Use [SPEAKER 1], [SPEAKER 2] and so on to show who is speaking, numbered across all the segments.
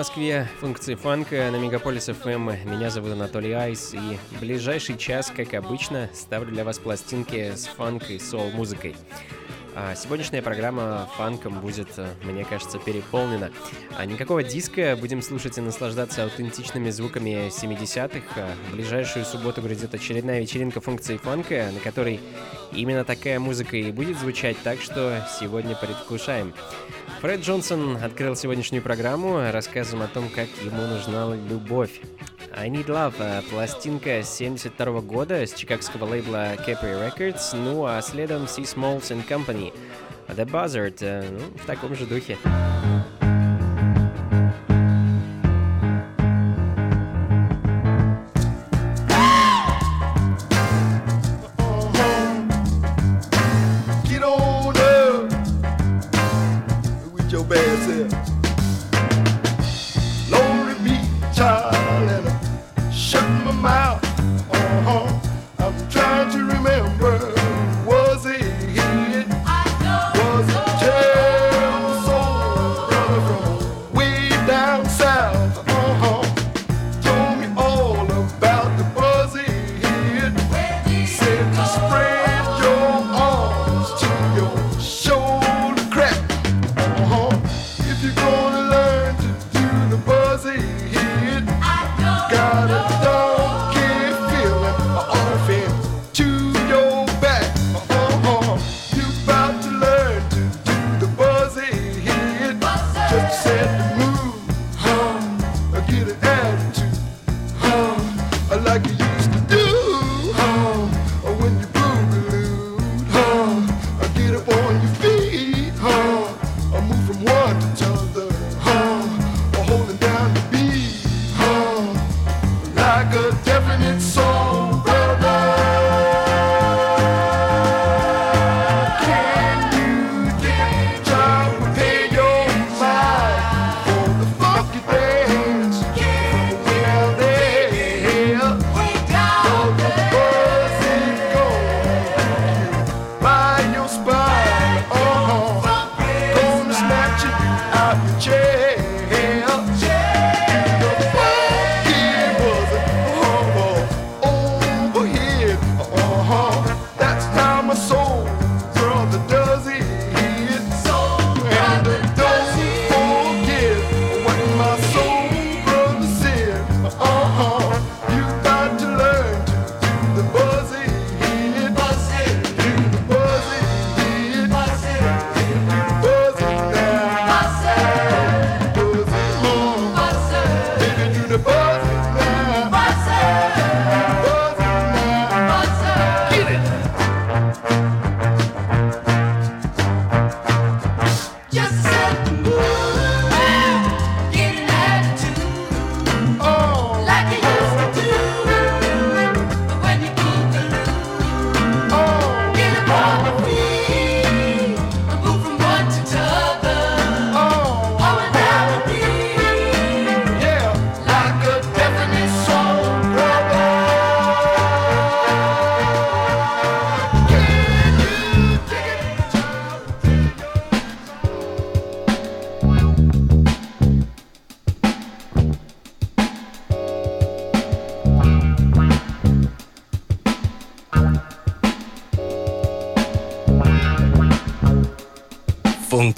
[SPEAKER 1] Москве, функции фанка на Мегаполис FM. Меня зовут Анатолий Айс, и ближайший час, как обычно, ставлю для вас пластинки с фанк и сол-музыкой. А сегодняшняя программа фанком будет, э, мне кажется, переполнена. А никакого диска, будем слушать и наслаждаться аутентичными звуками 70-х. А в ближайшую субботу грядет очередная вечеринка функции фанка, на которой именно такая музыка и будет звучать, так что сегодня предвкушаем. Фред Джонсон открыл сегодняшнюю программу рассказом о том, как ему нужна любовь. I Need Love, э, пластинка 72 года с чикагского лейбла Capri Records, ну а следом Sea Smalls and Company. The Buzzard, э, ну, в таком же духе.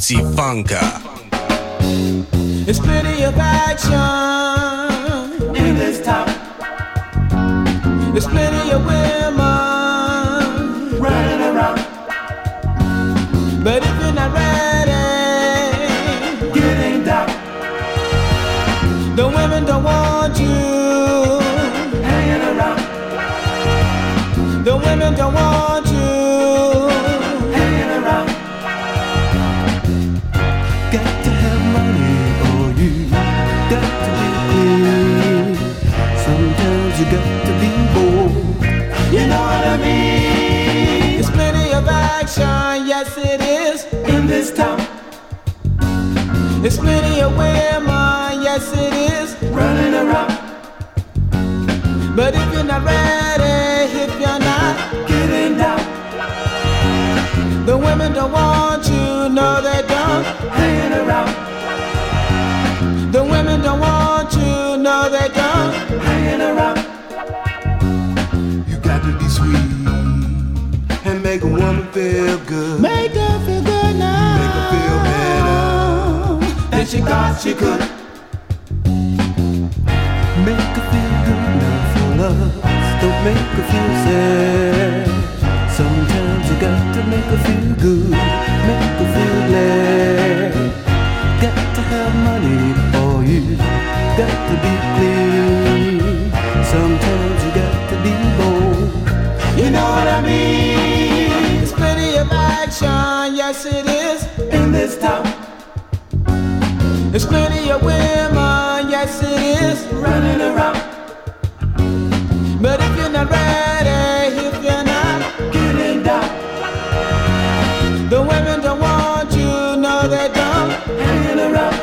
[SPEAKER 2] Funky Funka.
[SPEAKER 3] It's plenty of action in this town. There's plenty of women running around. But if you're not ready, getting down. The women don't want you hanging around. The women don't want you plenty of women, yes it is, running around. But if you're not ready, if you're not getting down, the women don't want you, no they don't, hanging around. The women don't want you, no they don't, hanging around.
[SPEAKER 4] You got to be sweet and make a woman feel good.
[SPEAKER 3] Make her than she thought she could.
[SPEAKER 4] Make her feel good for love. Don't make her feel sad. Sometimes you got to make her feel good. Make her feel glad. Got to have money for you. Got to be clean. Sometimes you got to be bold.
[SPEAKER 3] You know what I mean? There's plenty of action, yes it is, in this town. There's plenty of women, yes it is, running around. But if you're not ready, if you're not getting down, the women don't want you, no they don't, hanging around.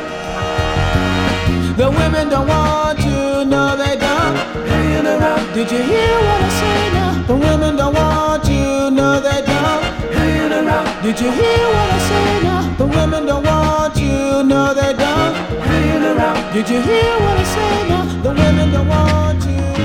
[SPEAKER 3] The women don't want you, no they don't, hanging around. Did you hear what I say now? The women don't want you, no they don't, hanging around. Did you hear what I say now? The women don't want you, no they don't. Did you hear what I say now? The women don't want you.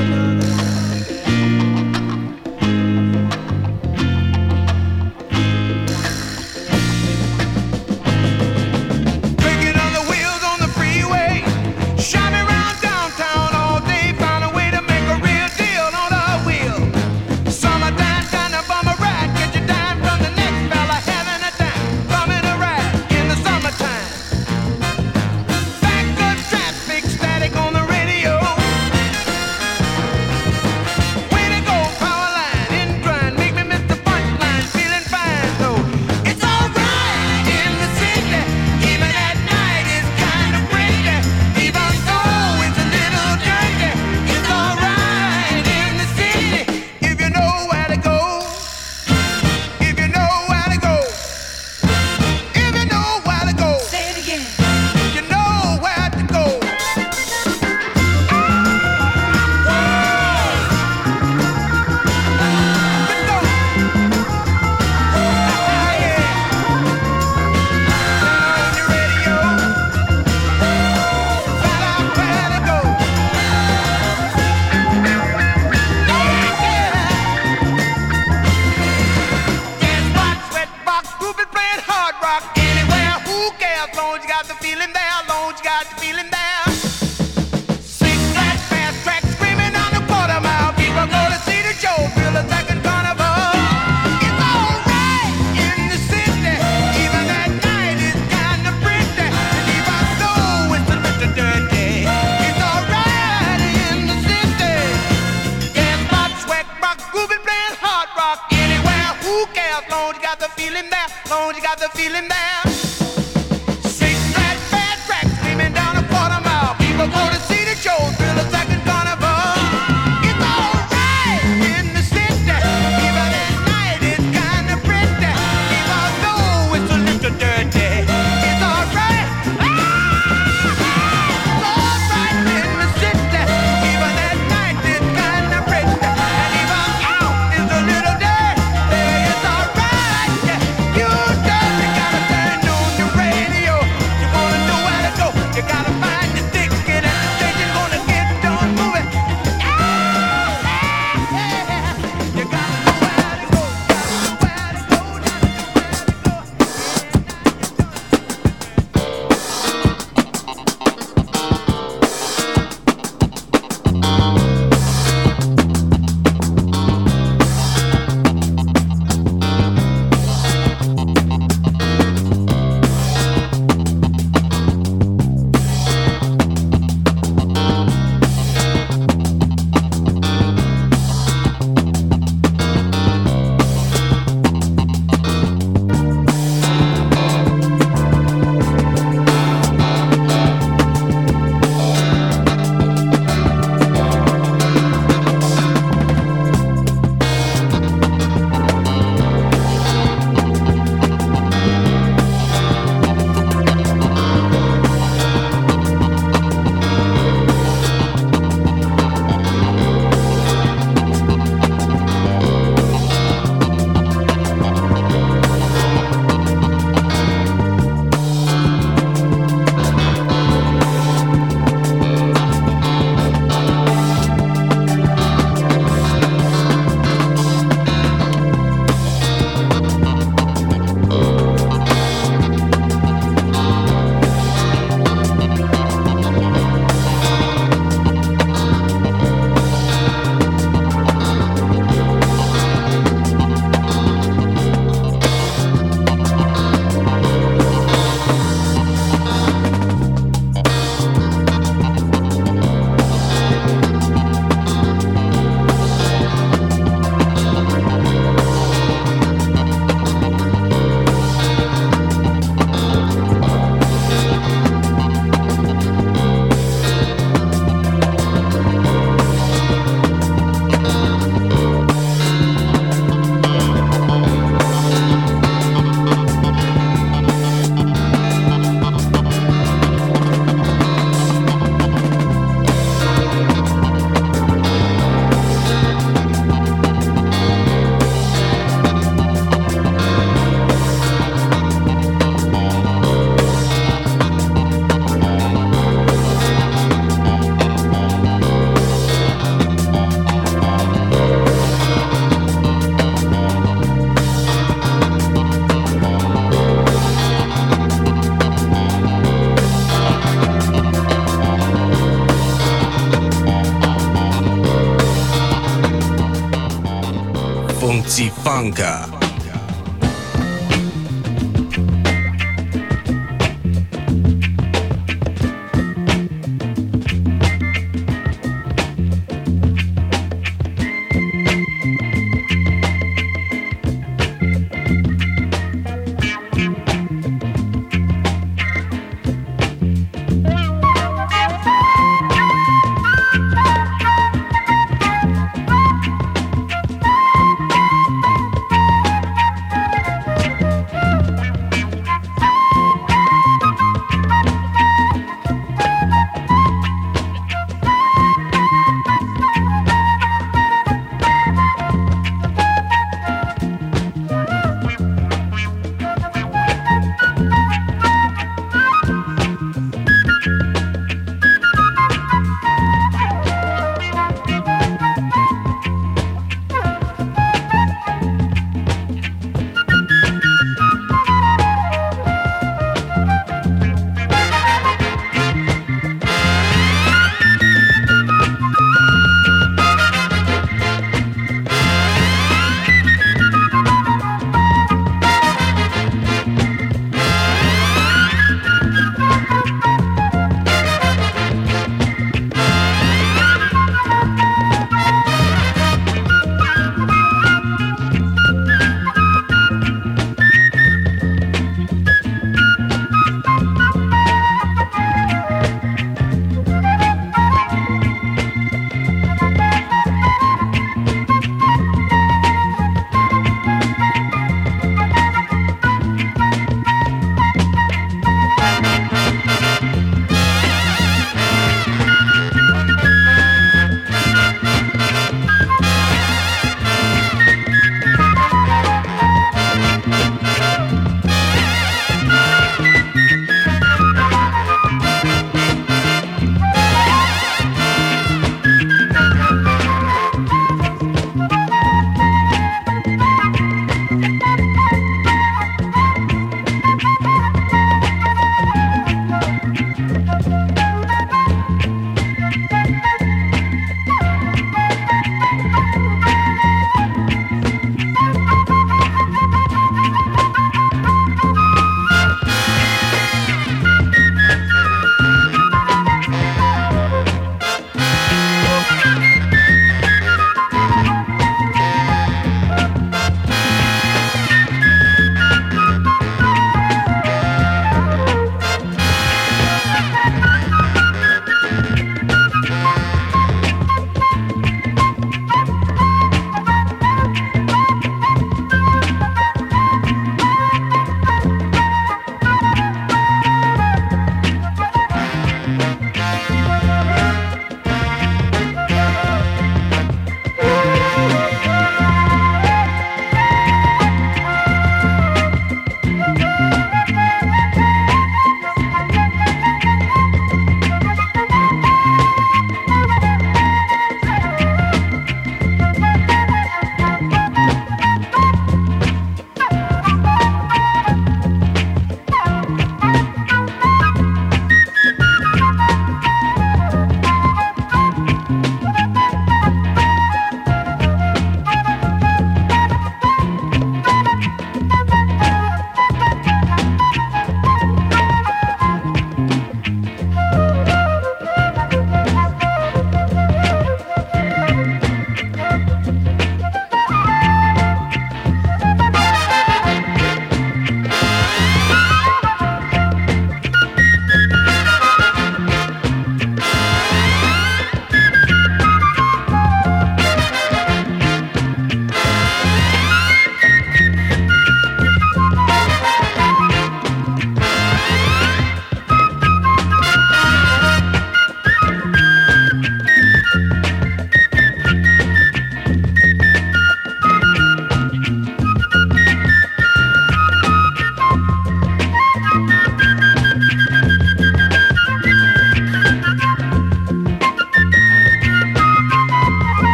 [SPEAKER 5] Blanca.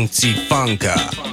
[SPEAKER 5] 空气放
[SPEAKER 2] 歌。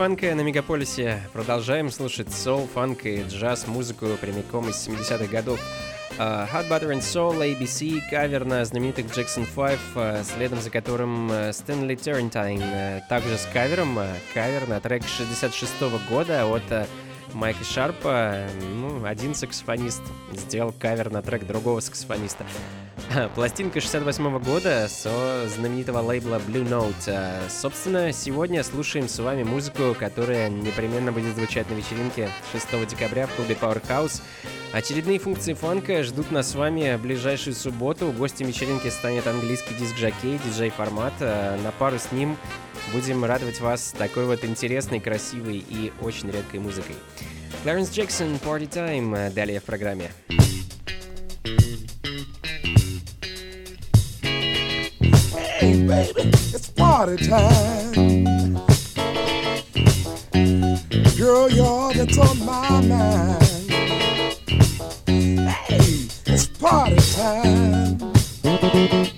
[SPEAKER 2] Фанка
[SPEAKER 6] на Мегаполисе. Продолжаем слушать соул, фанк и джаз-музыку прямиком из 70-х годов. Uh, Hot Butter and Soul, ABC, кавер на знаменитых Jackson 5, uh, следом за которым Turrentine, uh, также с кавером, uh, кавер на трек 66 -го года от Майка Шарпа. Ну, один саксофонист сделал кавер на трек другого саксофониста. Пластинка 68 года со знаменитого лейбла Blue Note. Собственно, сегодня слушаем с вами музыку, которая непременно будет звучать на вечеринке 6 декабря в клубе Powerhouse. Очередные функции фанка ждут нас с вами в ближайшую субботу. Гостем вечеринки станет английский диск-жокей, диджей-формат. На пару с ним будем радовать вас такой вот интересной, красивой и очень редкой музыкой. Кларенс Джексон, Party Time, далее в программе.
[SPEAKER 5] Baby, it's party time. Girl, you're that's on my mind. Hey, it's party time.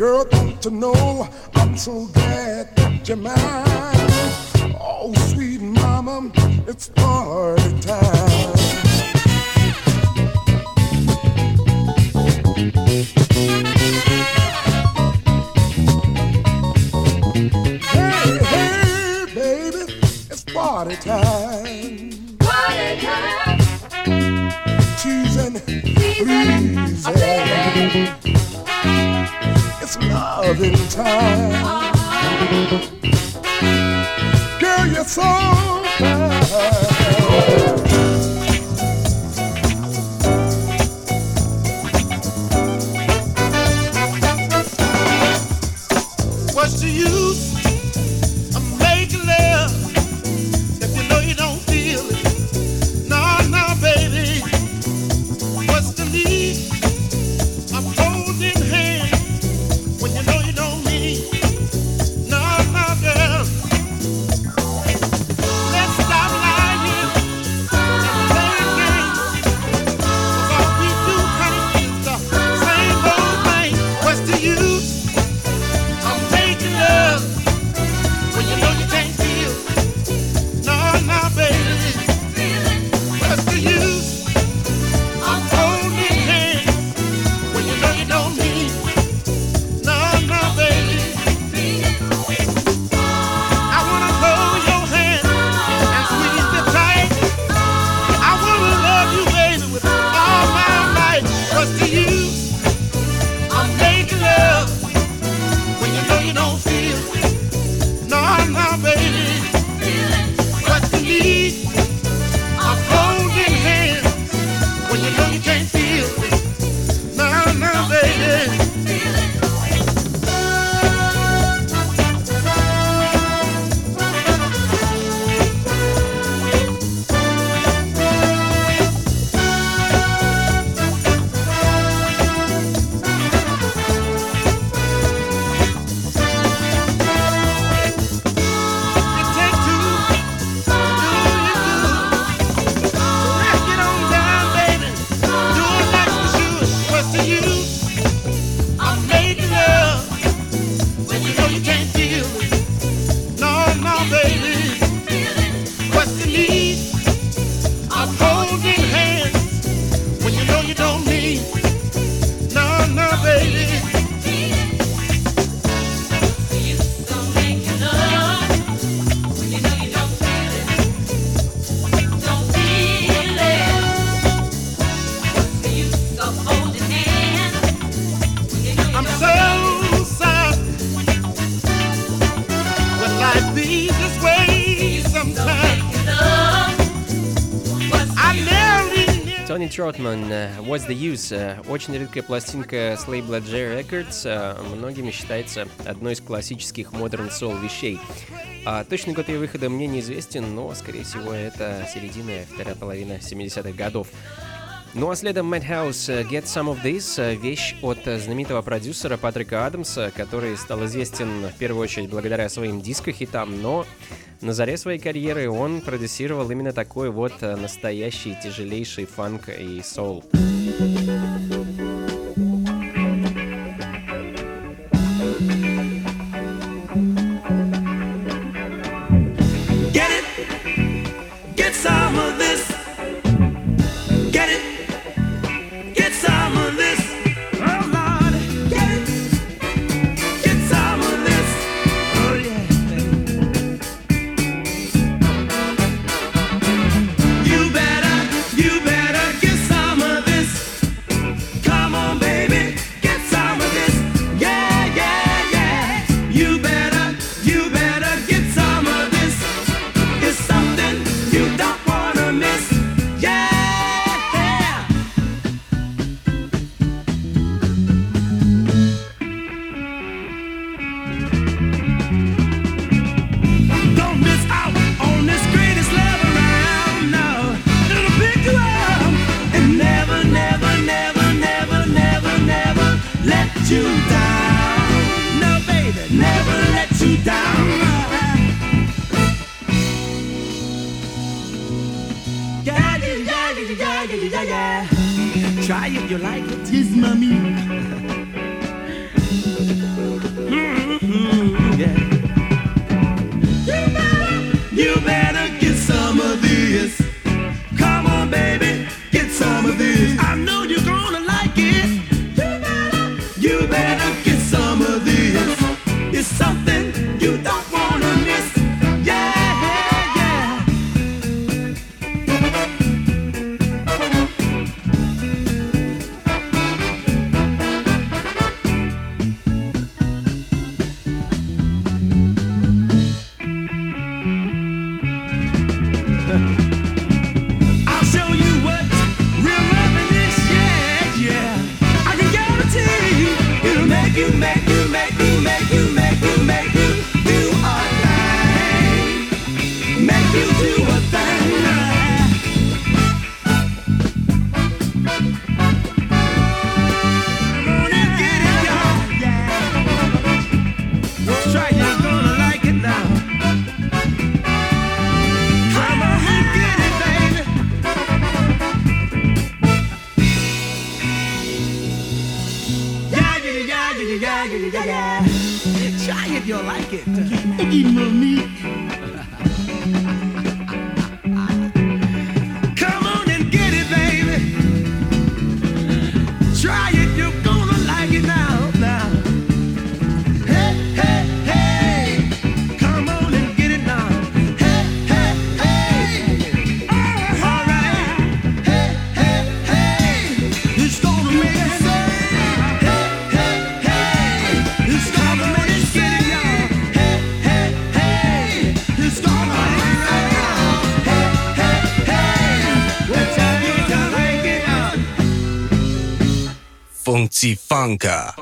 [SPEAKER 5] Girl, don't you know I'm so glad
[SPEAKER 3] that you're mine.
[SPEAKER 5] Oh, sweet mama, it's party time. Hey, hey, baby, it's party time.
[SPEAKER 7] Party time.
[SPEAKER 5] Cheese and
[SPEAKER 7] cheese.
[SPEAKER 5] Loving time. Girl, you're so fine.
[SPEAKER 8] Донни Тротман, What's the Use? Очень редкая пластинка с лейбла J Records, многими считается одной из классических модерн soul вещей. А точный год ее выхода мне неизвестен, но, скорее всего, это середина, вторая половина 70-х годов. Ну а следом Madhouse Get Some of This, вещь от знаменитого продюсера Патрика Адамса, который стал известен в первую очередь благодаря своим диско-хитам, но на заре своей карьеры он продюсировал именно такой вот э, настоящий тяжелейший фанк и соул.
[SPEAKER 9] Funka.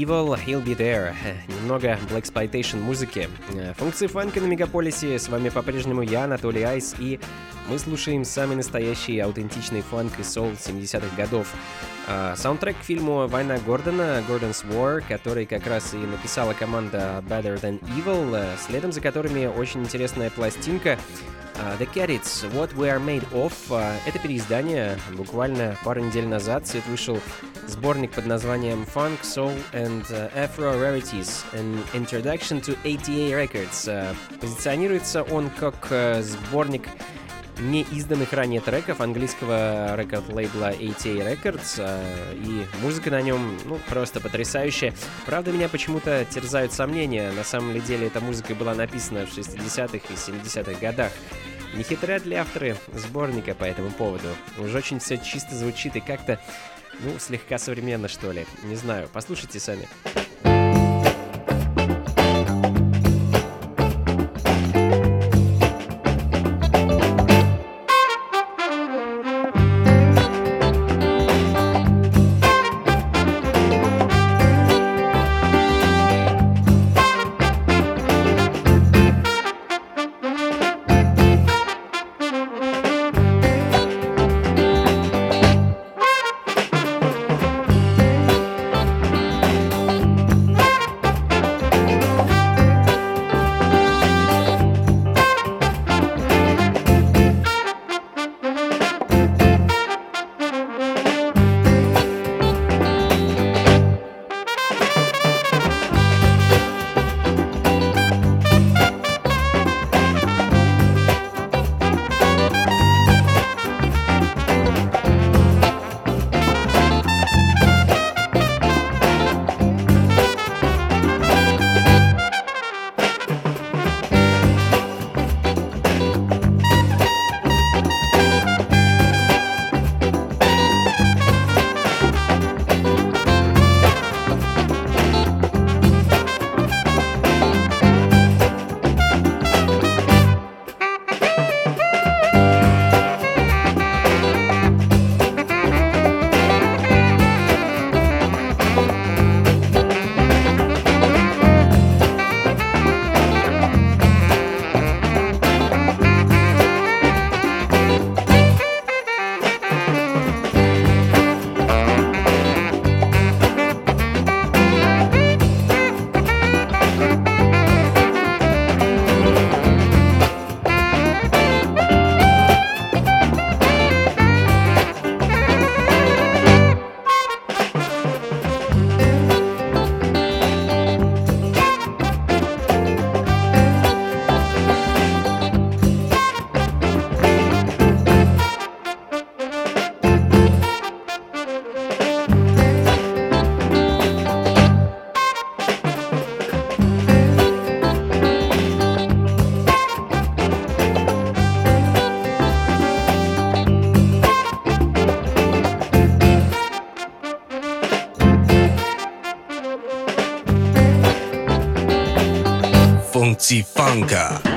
[SPEAKER 6] Evil, He'll Be There. Немного Blaxploitation музыки. Функции фанка на Мегаполисе. С вами по-прежнему я, Анатолий Айс, и мы слушаем самый настоящий аутентичный фанк и сол 70-х годов. А, саундтрек к фильму «Война Гордона» Gordon's War, который как раз и написала команда Better Than Evil, следом за которыми очень интересная пластинка The Carrots, What We Are Made Of. Uh, это переиздание. Буквально пару недель назад свет вышел сборник под названием Funk, Soul and uh, Afro Rarities An Introduction to ATA Records. Uh, позиционируется он как uh, сборник неизданных ранее треков английского рекорд-лейбла ATA Records, э, и музыка на нем, ну, просто потрясающая. Правда, меня почему-то терзают сомнения, на самом деле эта музыка была написана в 60-х и 70-х годах. Не хитрят ли авторы сборника по этому поводу? Уж очень все чисто звучит и как-то, ну, слегка современно, что ли. Не знаю, послушайте сами. Multifunker.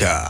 [SPEAKER 6] Metallica.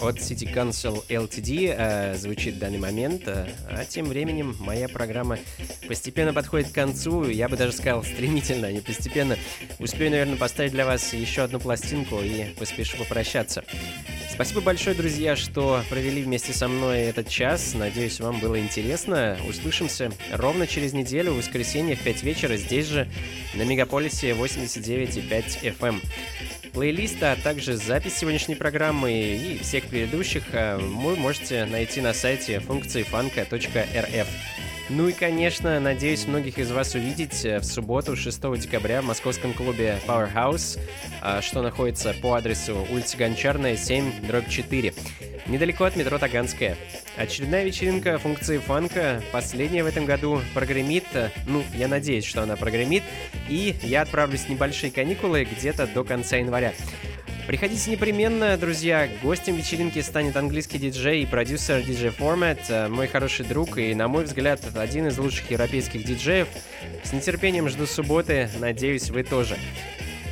[SPEAKER 6] От City Council LTD э, звучит в данный момент. э, А тем временем моя программа постепенно подходит к концу. Я бы даже сказал стремительно, а не постепенно. Успею, наверное, поставить для вас еще одну пластинку и поспешу попрощаться. Спасибо большое, друзья, что провели вместе со мной этот час. Надеюсь, вам было интересно. Услышимся ровно через неделю, в воскресенье в 5 вечера, здесь же, на Мегаполисе 89,5 FM. Плейлист, а также запись сегодняшней программы и всех предыдущих э, вы можете найти на сайте функции фанка.рф. Ну и, конечно, надеюсь многих из вас увидеть э, в субботу, 6 декабря в московском клубе Powerhouse, а, что находится по адресу улица Гончарная, 7, дробь 4. Недалеко от метро Таганская. Очередная вечеринка функции фанка, последняя в этом году, прогремит, э, ну, я надеюсь, что она прогремит, и я отправлюсь в небольшие каникулы где-то до конца января. Приходите непременно, друзья. Гостем вечеринки станет английский диджей и продюсер DJ Format, э, мой хороший друг и, на мой взгляд, один из лучших европейских диджеев. С нетерпением жду субботы, надеюсь, вы тоже.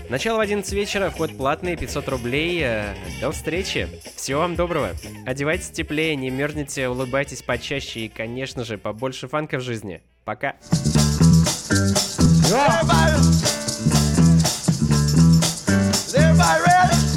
[SPEAKER 6] Начало в 11 вечера, вход платный, 500 рублей. Э, До встречи. Всего вам доброго. Одевайтесь теплее, не мерзните, улыбайтесь почаще и, конечно же, побольше фанка в жизни. Пока.
[SPEAKER 5] Everybody, everybody ready?